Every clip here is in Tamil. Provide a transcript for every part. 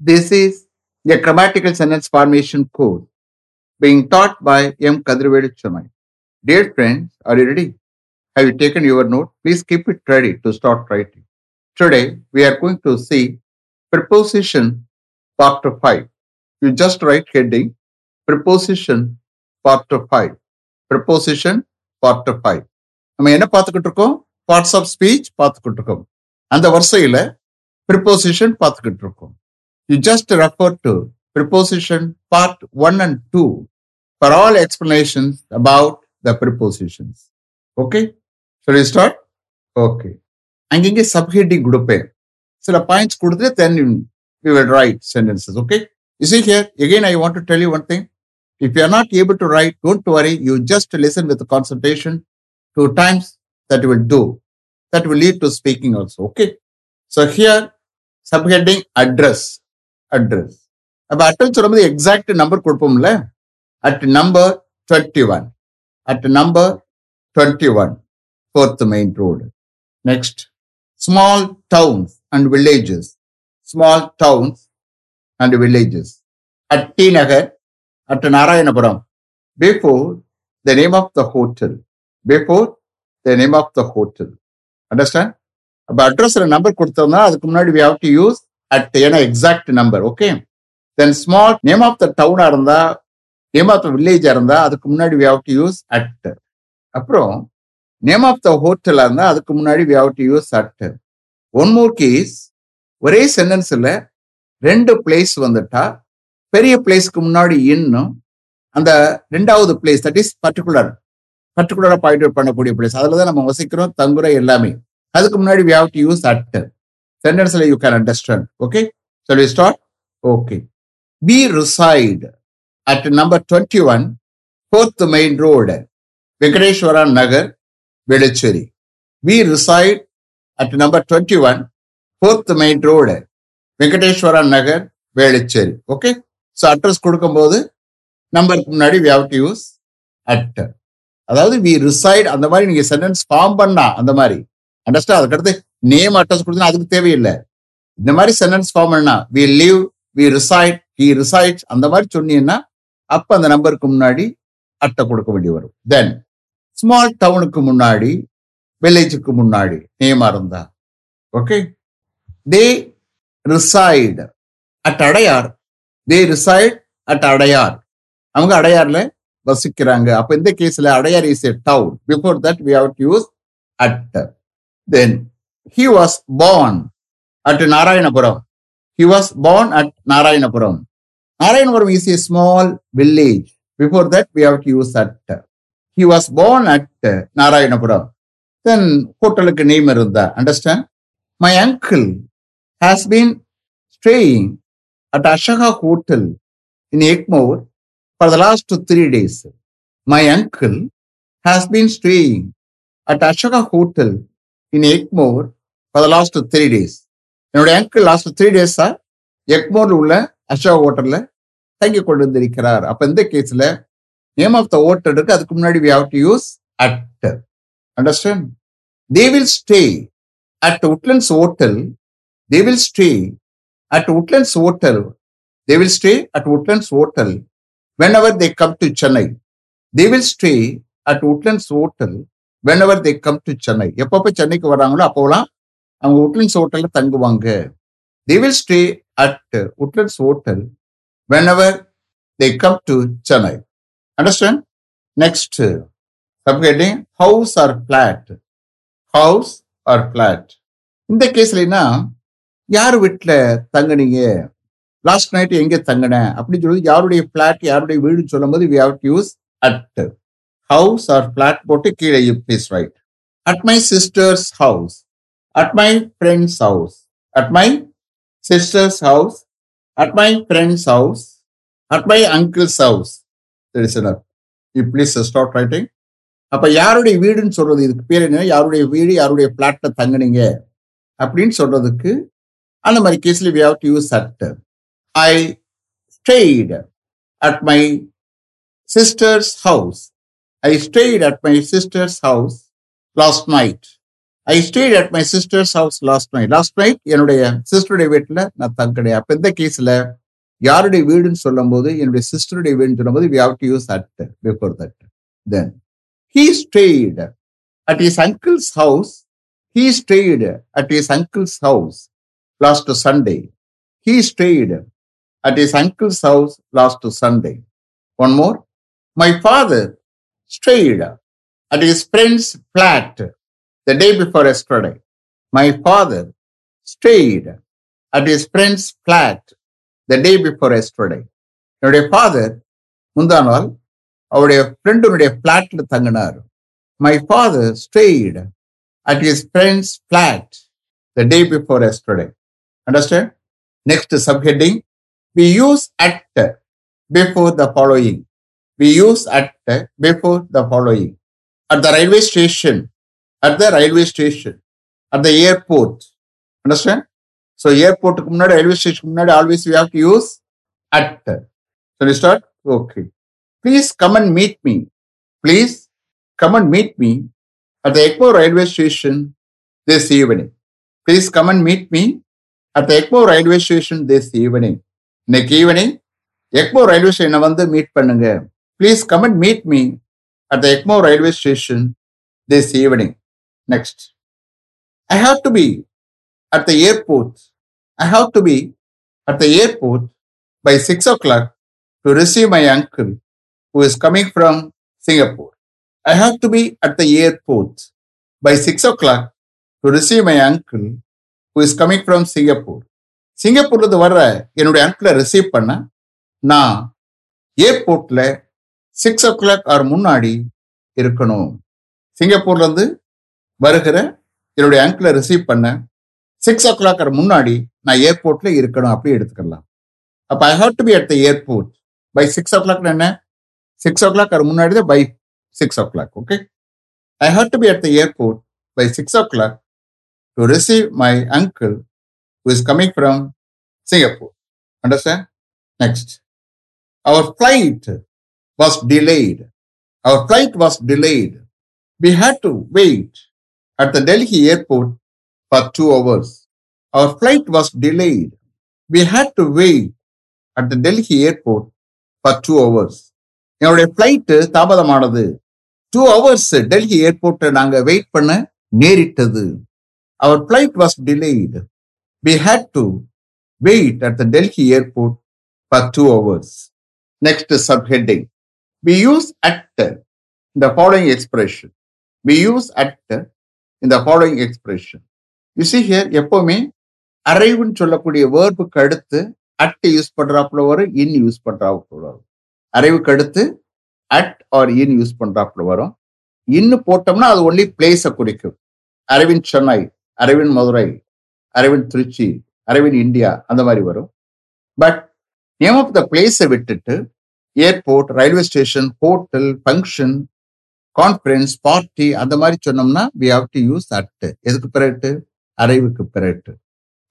This is a grammatical sentence formation course being taught by M. Kadirvedi Chennai. Dear friends, are you ready? Have you taken your note? Please keep it ready to start writing. Today, we are going to see preposition part 5. You just write heading preposition part 5. Preposition part 5. நம்ம என்ன பார்த்துக்கிட்டு இருக்கோம் பார்ட்ஸ் ஆஃப் ஸ்பீச் பார்த்துக்கிட்டு இருக்கோம் அந்த வரிசையில ப்ரிப்போசிஷன் பார்த்துக்கிட்டு இருக்கோம் you just refer to preposition part one and two for all explanations about the prepositions okay சொல்லி ஸ்டார்ட் ஓகே அங்கங்கே சப்ஹெட்டிங் கொடுப்பேன் சில பாயிண்ட்ஸ் கொடுத்து then we will write sentences okay You see here, again, I want to tell you one thing. If you are not able to write, don't worry. You just listen with concentration two times. That will do. That will lead to speaking also. Okay. So here, subheading address. Address அப்ப அட்ரஸ் சொல்லும்போது exact number கொடுப்போம்ல? At number twenty one at number twenty one fourth main road next small towns and villages small towns and villages at T Nagar at Narayanapuram before the name of the hotel Before the name of the hotel Understand? அப்போ அட்ரஸ்ல நம்பர் கொடுத்தோம்னா அதுக்கு முன்னாடி we have to use at ஏன்னா exact number okay then small name of the டவுனா இருந்தா நேம் ஆஃப் த வில்லேஜா இருந்தா அதுக்கு முன்னாடி we have to use அப்புறம் நேம் ஆஃப் த ஹோட்டலா இருந்தா அதுக்கு முன்னாடி we use to one more case ஒரே சென்டென்ஸ்ல ரெண்டு பிளேஸ் வந்துட்டா பெரிய பிளேஸ்க்கு முன்னாடி இன்னும் அந்த ரெண்டாவது பிளேஸ் தட் இஸ் பர்டிகுலர் பர்டிகுலராக பாயிண்ட் அவுட் பண்ணக்கூடிய பிளேஸ் அதில் தான் நம்ம வசிக்கிறோம் தங்குற எல்லாமே. அதுக்கு முன்னாடி we have to use at சென்டென்ஸ்ல you can understand okay சொல்லி we start okay be reside at number twenty one fourth main road Venkateswara Nagar Velachery we reside at number twenty one fourth main road Venkateswara Nagar Velachery okay so address கொடுக்கும்போது நம்பருக்கு முன்னாடி we have to use at அதாவது வி ரிசைட் அந்த மாதிரி நீங்கள் சென்டென்ஸ் ஃபார்ம் பண்ணா அந்த மாதிரி. அண்டர்ஸ்டாண்ட் அதுக்கடுத்து நேம் அட்ரஸ் கொடுத்தா அதுக்கு தேவையில்லை. இந்த மாதிரி சென்டென்ஸ் ஃபார்ம் பண்ணா we live we reside he reside அந்த மாதிரி சொன்னீங்கன்னா அப்ப அந்த நம்பருக்கு முன்னாடி அட்டை கொடுக்க வேண்டி வரும். தென் ஸ்மால் டவுனுக்கு முன்னாடி வில்லேஜுக்கு முன்னாடி நேமா இருந்தா okay they reside at Adyar. They reside at Adyar. அவங்க அடையார்ல வசிக்கிறாங்க. அப்ப இந்த கேஸ்ல Adyar is a town before that we have to use at then he was born at Narayanapuram he was born at Narayanapuram Narayanapuram is a small village before that we have to use at he was born at Narayanapuram then ஹோட்டலுக்கு நேம் இருந்தா. Understand my uncle has been staying at Ashaka Hotel in Ekmore for the last three days. My uncle has been staying at Ashaka Hotel in Ekmore for the last three days என்னுடைய அங்கிள் லாஸ்ட் த்ரீ டேஸாக எக்மோரில் உள்ள அசோக் ஹோட்டலில் தங்கி கொண்டு வந்திருக்கிறார் அப்போ இந்த கேஸ்ல நேம் ஆஃப் த ஓட்டருக்கு அதுக்கு முன்னாடி we have to use at understand they will stay at Woodlands hotel they will stay at Woodlands hotel they will stay at Woodlands hotel whenever they come to Chennai they will stay at Woodlands hotel whenever they come to Chennai எப்பப்போ சென்னைக்கு வராங்களோ அப்போலாம் அவங்க உட்லின்ஸ் ஹோட்டல்ல தங்குவாங்க. They will stay at Woodlands Hotel whenever they come to Chennai Understand? Next subheading house or flat house or flat இந்த கேஸ்லனா யார் வீட்டில் தங்குனீங்க? லாஸ்ட் நைட் எங்க தங்கினேன் அப்படின்னு சொல்லுவது யாருடைய பிளாட் யாருடைய வீடுன்னு சொல்லும் போது we have to use at house or flat போட்டு கீழே you please write at my sister's house at my friend's house at my sister's house at my friend's house at my uncle's house you please start writing அப்ப யாருடைய வீடுன்னு சொல்றது? இதுக்கு பேர் என்ன? யாருடைய வீடு யாருடைய பிளாட்ல தங்குனீங்க? அப்படின்னு சொல்றதுக்கு அந்த மாதிரி கேஸ்ல we have to use at I stayed at my sister's house I stayed at my sister's house last night I stayed at my sister's house last night last night என்னுடைய சிஸ்டருடைய வீட்டில் நான் தங்கடைய அப்போ இந்த கேஸ்ல யாருடைய வீடுன்னு சொல்லும்போது என்னுடைய சிஸ்டருடைய வீடுன்னு சொல்லும்போது we have to use at before that then he stayed at his uncle's house he stayed at his uncle's house last Sunday he stayed at his uncle's house last Sunday one more my father stayed at his friend's flat. The day before yesterday. My father stayed at his friend's flat the day before yesterday. என்னுடைய ஃபாதர் முந்தா நாள் அவருடைய ஃப்ரெண்டுனுடைய பிளாட்ல தங்கினார் my father stayed at his friend's flat the day before yesterday understand next subheading we use at before the following we use at before the following at the railway station, at the railway station, at the airport. Understand? So airport முன்னாடி railway station முன்னாடி always we have to use at. So we start. Okay. Please come and meet me. Please come and meet me at the Ekmo railway station this evening. Please come and meet me at the Ekmo railway station this evening. இன்னைக்கு ஈவினிங் எக்மோ ரயில்வே ஸ்டேஷனை வந்து மீட் பண்ணுங்க please come and meet me at the ECMO railway station this evening. Next. I have to be at the airport. I have to be at the airport by six o'clock to receive my uncle who is coming from Singapore. I have to be at the airport by six o'clock to receive my uncle who is coming from Singapore. சிங்கப்பூர்ல இருந்து வர்ற என்னுடைய அங்கிளை ரிசீவ் பண்ண நான் ஏர்போர்ட்ல சிக்ஸ் ஓ கிளாக் ஆர் முன்னாடி இருக்கணும் சிங்கப்பூர்ல இருந்து வருகிற என்னுடைய அங்கிளை ரிசீவ் பண்ண சிக்ஸ் ஓ கிளாக் முன்னாடி நான் ஏர்போர்ட்ல இருக்கணும் அப்படி எடுத்துக்கலாம். அப்ப I have to be at the airport by six o'clock என்ன? சிக்ஸ் ஓ கிளாக் முன்னாடி தான் by six o'clock okay I have to be at the airport by six o'clock to receive my uncle who is coming from Singapore understand next our flight was delayed our flight was delayed we had to wait at the Delhi airport for two hours. Our flight was delayed. We had to wait at the Delhi airport for two hours. என்னுடைய ஃப்ளைட்டு தாமதமானது டூ ஹவர்ஸ் டெல்லி ஏர்போர்ட்டை நாங்கள் வெயிட் பண்ண நேரிட்டது our flight was delayed we had to wait at the Delhi airport for two hours next subheading we use at இந்த following expression we use at இந்த following expression you see here எப்போவுமே எப்பவுமே அரைவுன்னு சொல்லக்கூடிய வேர்புக்கு அடுத்து அட் யூஸ் பண்றாப்புல வரும் இன் யூஸ் பண்றாப்புல வரும். அரைவுக்கு அடுத்து அட் ஆர் இன் யூஸ் பண்றாப்புல வரும். இன்னு போட்டோம்னா அது ஒன்லி பிளேஸை குறிக்கும். Arrive in Chennai arrive in Madurai arrive in Trichy arrive in India அந்த மாதிரி வரும். பட் நேம் ஆஃப் த பிளேஸை விட்டுட்டு airport railway station hotel function conference party அந்த மாதிரி சொன்னோம்னா we have to use at எதுக்கு பிறகு? அரைவுக்கு பிறகு.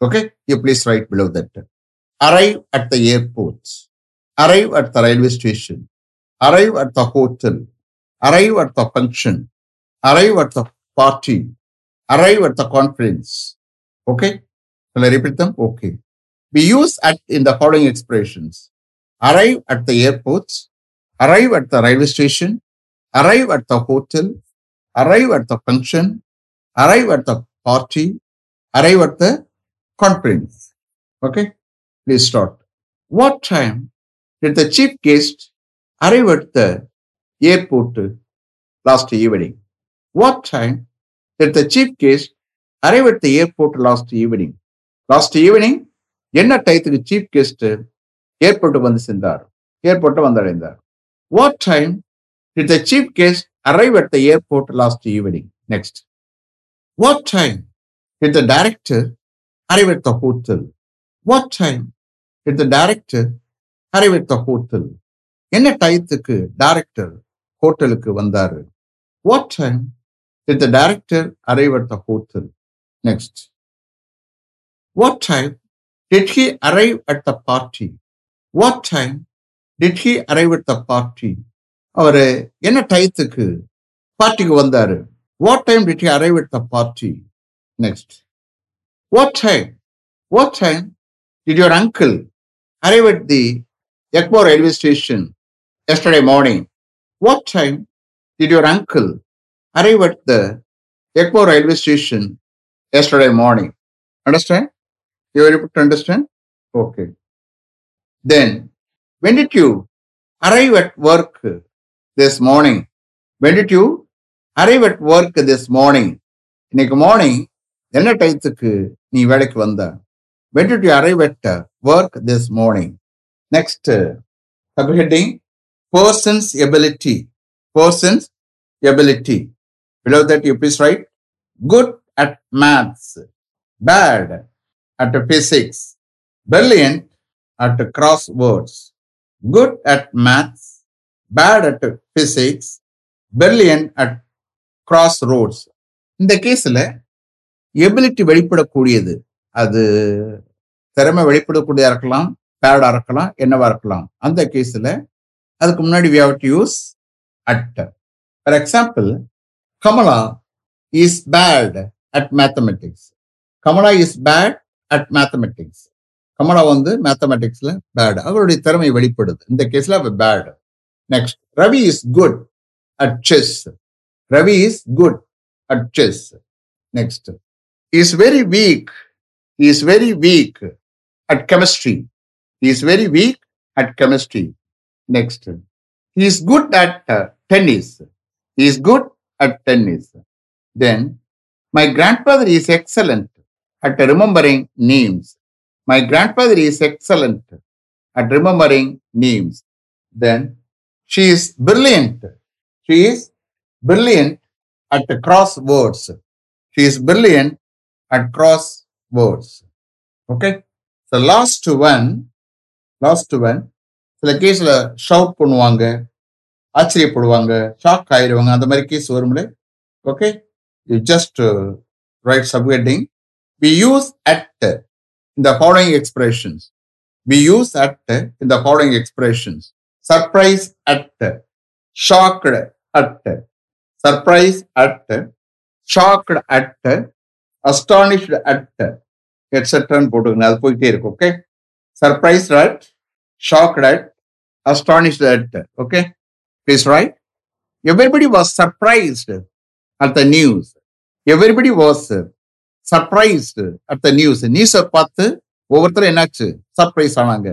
Okay you please write below that arrive at the airport arrive at the railway station arrive at the hotel arrive at the function arrive at the party arrive at the conference okay Shall I repeat them? Okay. We use at in the following expressions. Arrive at the airports, arrive at the railway station, arrive at the hotel, arrive at the function, arrive at the party, arrive at the conference. Okay? Please start. What time did the chief guest arrive at the airport last evening? What time did the chief guest arrive at the airport last evening. Last evening என்ன டயத்துக்கு சீஃப் கெஸ்ட் ஏர்போர்ட் வந்து சென்றார் ஏர்போர்ட்டை வந்தடைந்தார் what time did the chief guest arrive at the airport last evening next what time did the director arrive at the hotel what time did the director arrive at the hotel என்ன டயத்துக்கு டைரக்டர் ஹோட்டலுக்கு வந்தாரு what time did the director arrive at the hotel Next. What time did he arrive at the party? What time did he arrive at the party? அவர் என்ன டயத்துக்கு பார்ட்டிக்கு வந்தார் what time did he arrive at the party next what time what time did your uncle arrive at the Egmore railway station yesterday morning what time did your uncle arrive at the Egmore railway station yesterday morning understand you very good understand okay then when did you arrive at work this morning? When did you arrive at work this morning? இன்னைக்கு மார்னிங் என்ன டயத்துக்கு நீ வேலைக்கு வந்த when did you arrive at uh, work this morning next uh, subheading person's ability person's ability below that you please write good at maths bad at physics brilliant at crosswords good at maths bad physics brilliant at crosswords இந்த கேஸில் எபிலிட்டி வெளிப்படக்கூடியது. அது திறமை வெளிப்படக்கூடியதாக இருக்கலாம் பேடாக இருக்கலாம் என்னவா இருக்கலாம். அந்த கேஸில் அதுக்கு முன்னாடி we have to use at for example Kamala is bad at mathematics Kamala is bad at mathematics Kamala வந்து மேத்தமெட்டிக்ஸில் பேட் அவருடைய திறமை வெளிப்படுது. இந்த கேஸில் அவ bad Next, Ravi is good at chess. Ravi is good at chess. Next, he is very weak. He is very weak at chemistry. He is very weak at chemistry. Next, he is good at uh, tennis. He is good at tennis. Then, my grandfather is excellent at remembering names. My grandfather is excellent at remembering names. Then, she is brilliant she is brilliant at crosswords she is brilliant at crosswords okay so last one last one சில கேஸில் ஷவுட் பண்ணுவாங்க ஆச்சரியப்படுவாங்க ஷாக் ஆயிடுவாங்க அந்த மாதிரி கேஸ் வரும்ல? ஓகே யூ ஜஸ்ட் ரைட் சப்கெட்டிங் வி யூஸ் அட் இந்த following expressions we use at இந்த following expressions surprise at shocked at surprise at shocked at astonished at எட்ஸெட்ரான்னு போட்டுக்கணும் அது போயிட்டே இருக்கும் okay surprise at shocked at astonished at okay please write everybody was surprised at the news everybody was surprised at the news நியூஸை பார்த்து ஒவ்வொருத்தரும் என்னாச்சு? சர்ப்ரைஸ் ஆனாங்க.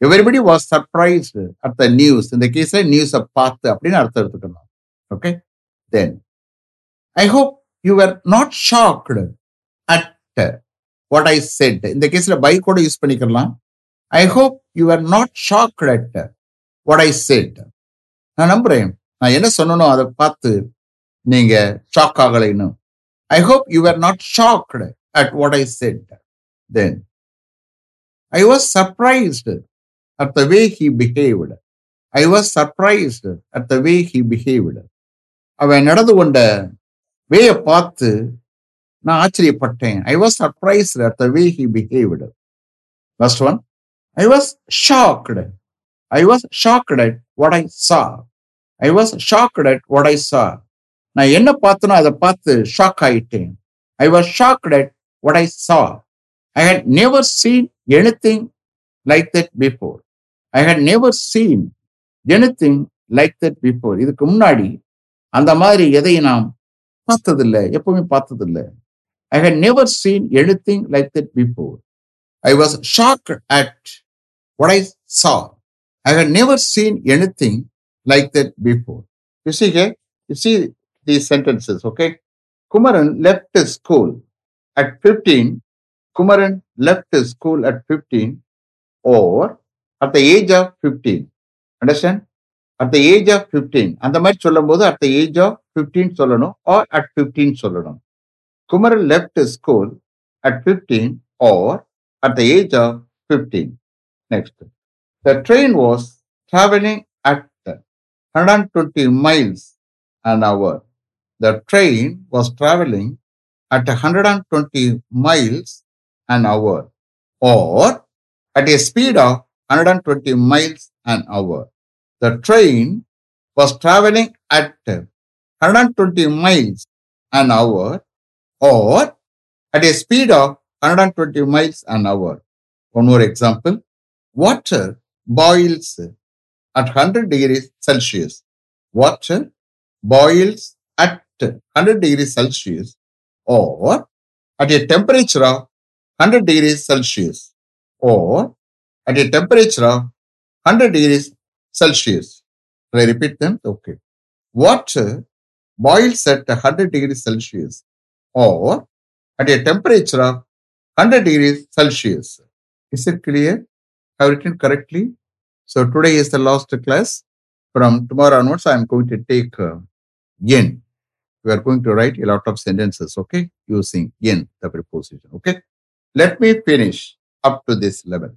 Everybody was surprised at the news இந்த கேஸ்ல நியூஸை பார்த்து அப்படின்னு அர்த்தம் எடுத்துக்கணும் okay then I hope you are not shocked at what I said இந்த கேஸ்ல பைக்கோட கூட யூஸ் பண்ணிக்கலாம். I hope you are not shocked at what I said நான் நம்புறேன். நான் என்ன சொன்னனோ அதை பார்த்து நீங்க ஷாக் ஆகலைன்னு. I hope you are not shocked at what I said then I was surprised at the way he behaved I was surprised at the way he behaved அவன் நடந்து கொண்ட வேயை பார்த்து நான் ஆச்சரியப்பட்டேன். I was surprise at the way he behaved first one I was shocked I was shocked at what I saw I was shocked at what I saw நான் என்ன பார்த்தனோ அதை பார்த்து ஷாக் ஆயிட்டேன். I was shocked at what I saw I had never seen anything like that before I had never seen anything like that before இதுக்கு முன்னாடி அந்த மாதிரி எதையும் நாம் பார்த்ததில்லை எப்பவுமே பார்த்ததில்லை I had never seen anything like that before. I was shocked at what I saw. I had never seen anything like that before. You see here, you see these sentences, okay? Kumaran left his school at 15. Kumaran left his school at 15 or at the age of 15. Understand? At the age of 15. அந்த மாதிரி சொல்லும் போது at the age of 15 சொல்லணும் or at 15 சொல்லணும். Kumaran left his school at 15 or at the age of 15. Next. The train was traveling at 120 miles an hour. The train was traveling at 120 miles an hour or at a speed of 120 miles an hour. The train was traveling at 120 miles an hour or at a speed of 120 miles an hour. One more example. Water boils at 100 degrees Celsius. Water boils at 100 degrees Celsius or at a temperature of 100 degrees Celsius or at a temperature of 100 degrees Celsius. I repeat them? Okay. Water boils at 100 degrees Celsius or at a temperature of 100 degrees Celsius. Is it clear? Have written correctly? So today is the last class. From tomorrow onwards, I am going to take uh. We are going to write a lot of sentences, okay, using yen, the preposition, okay. Let me finish up to this level.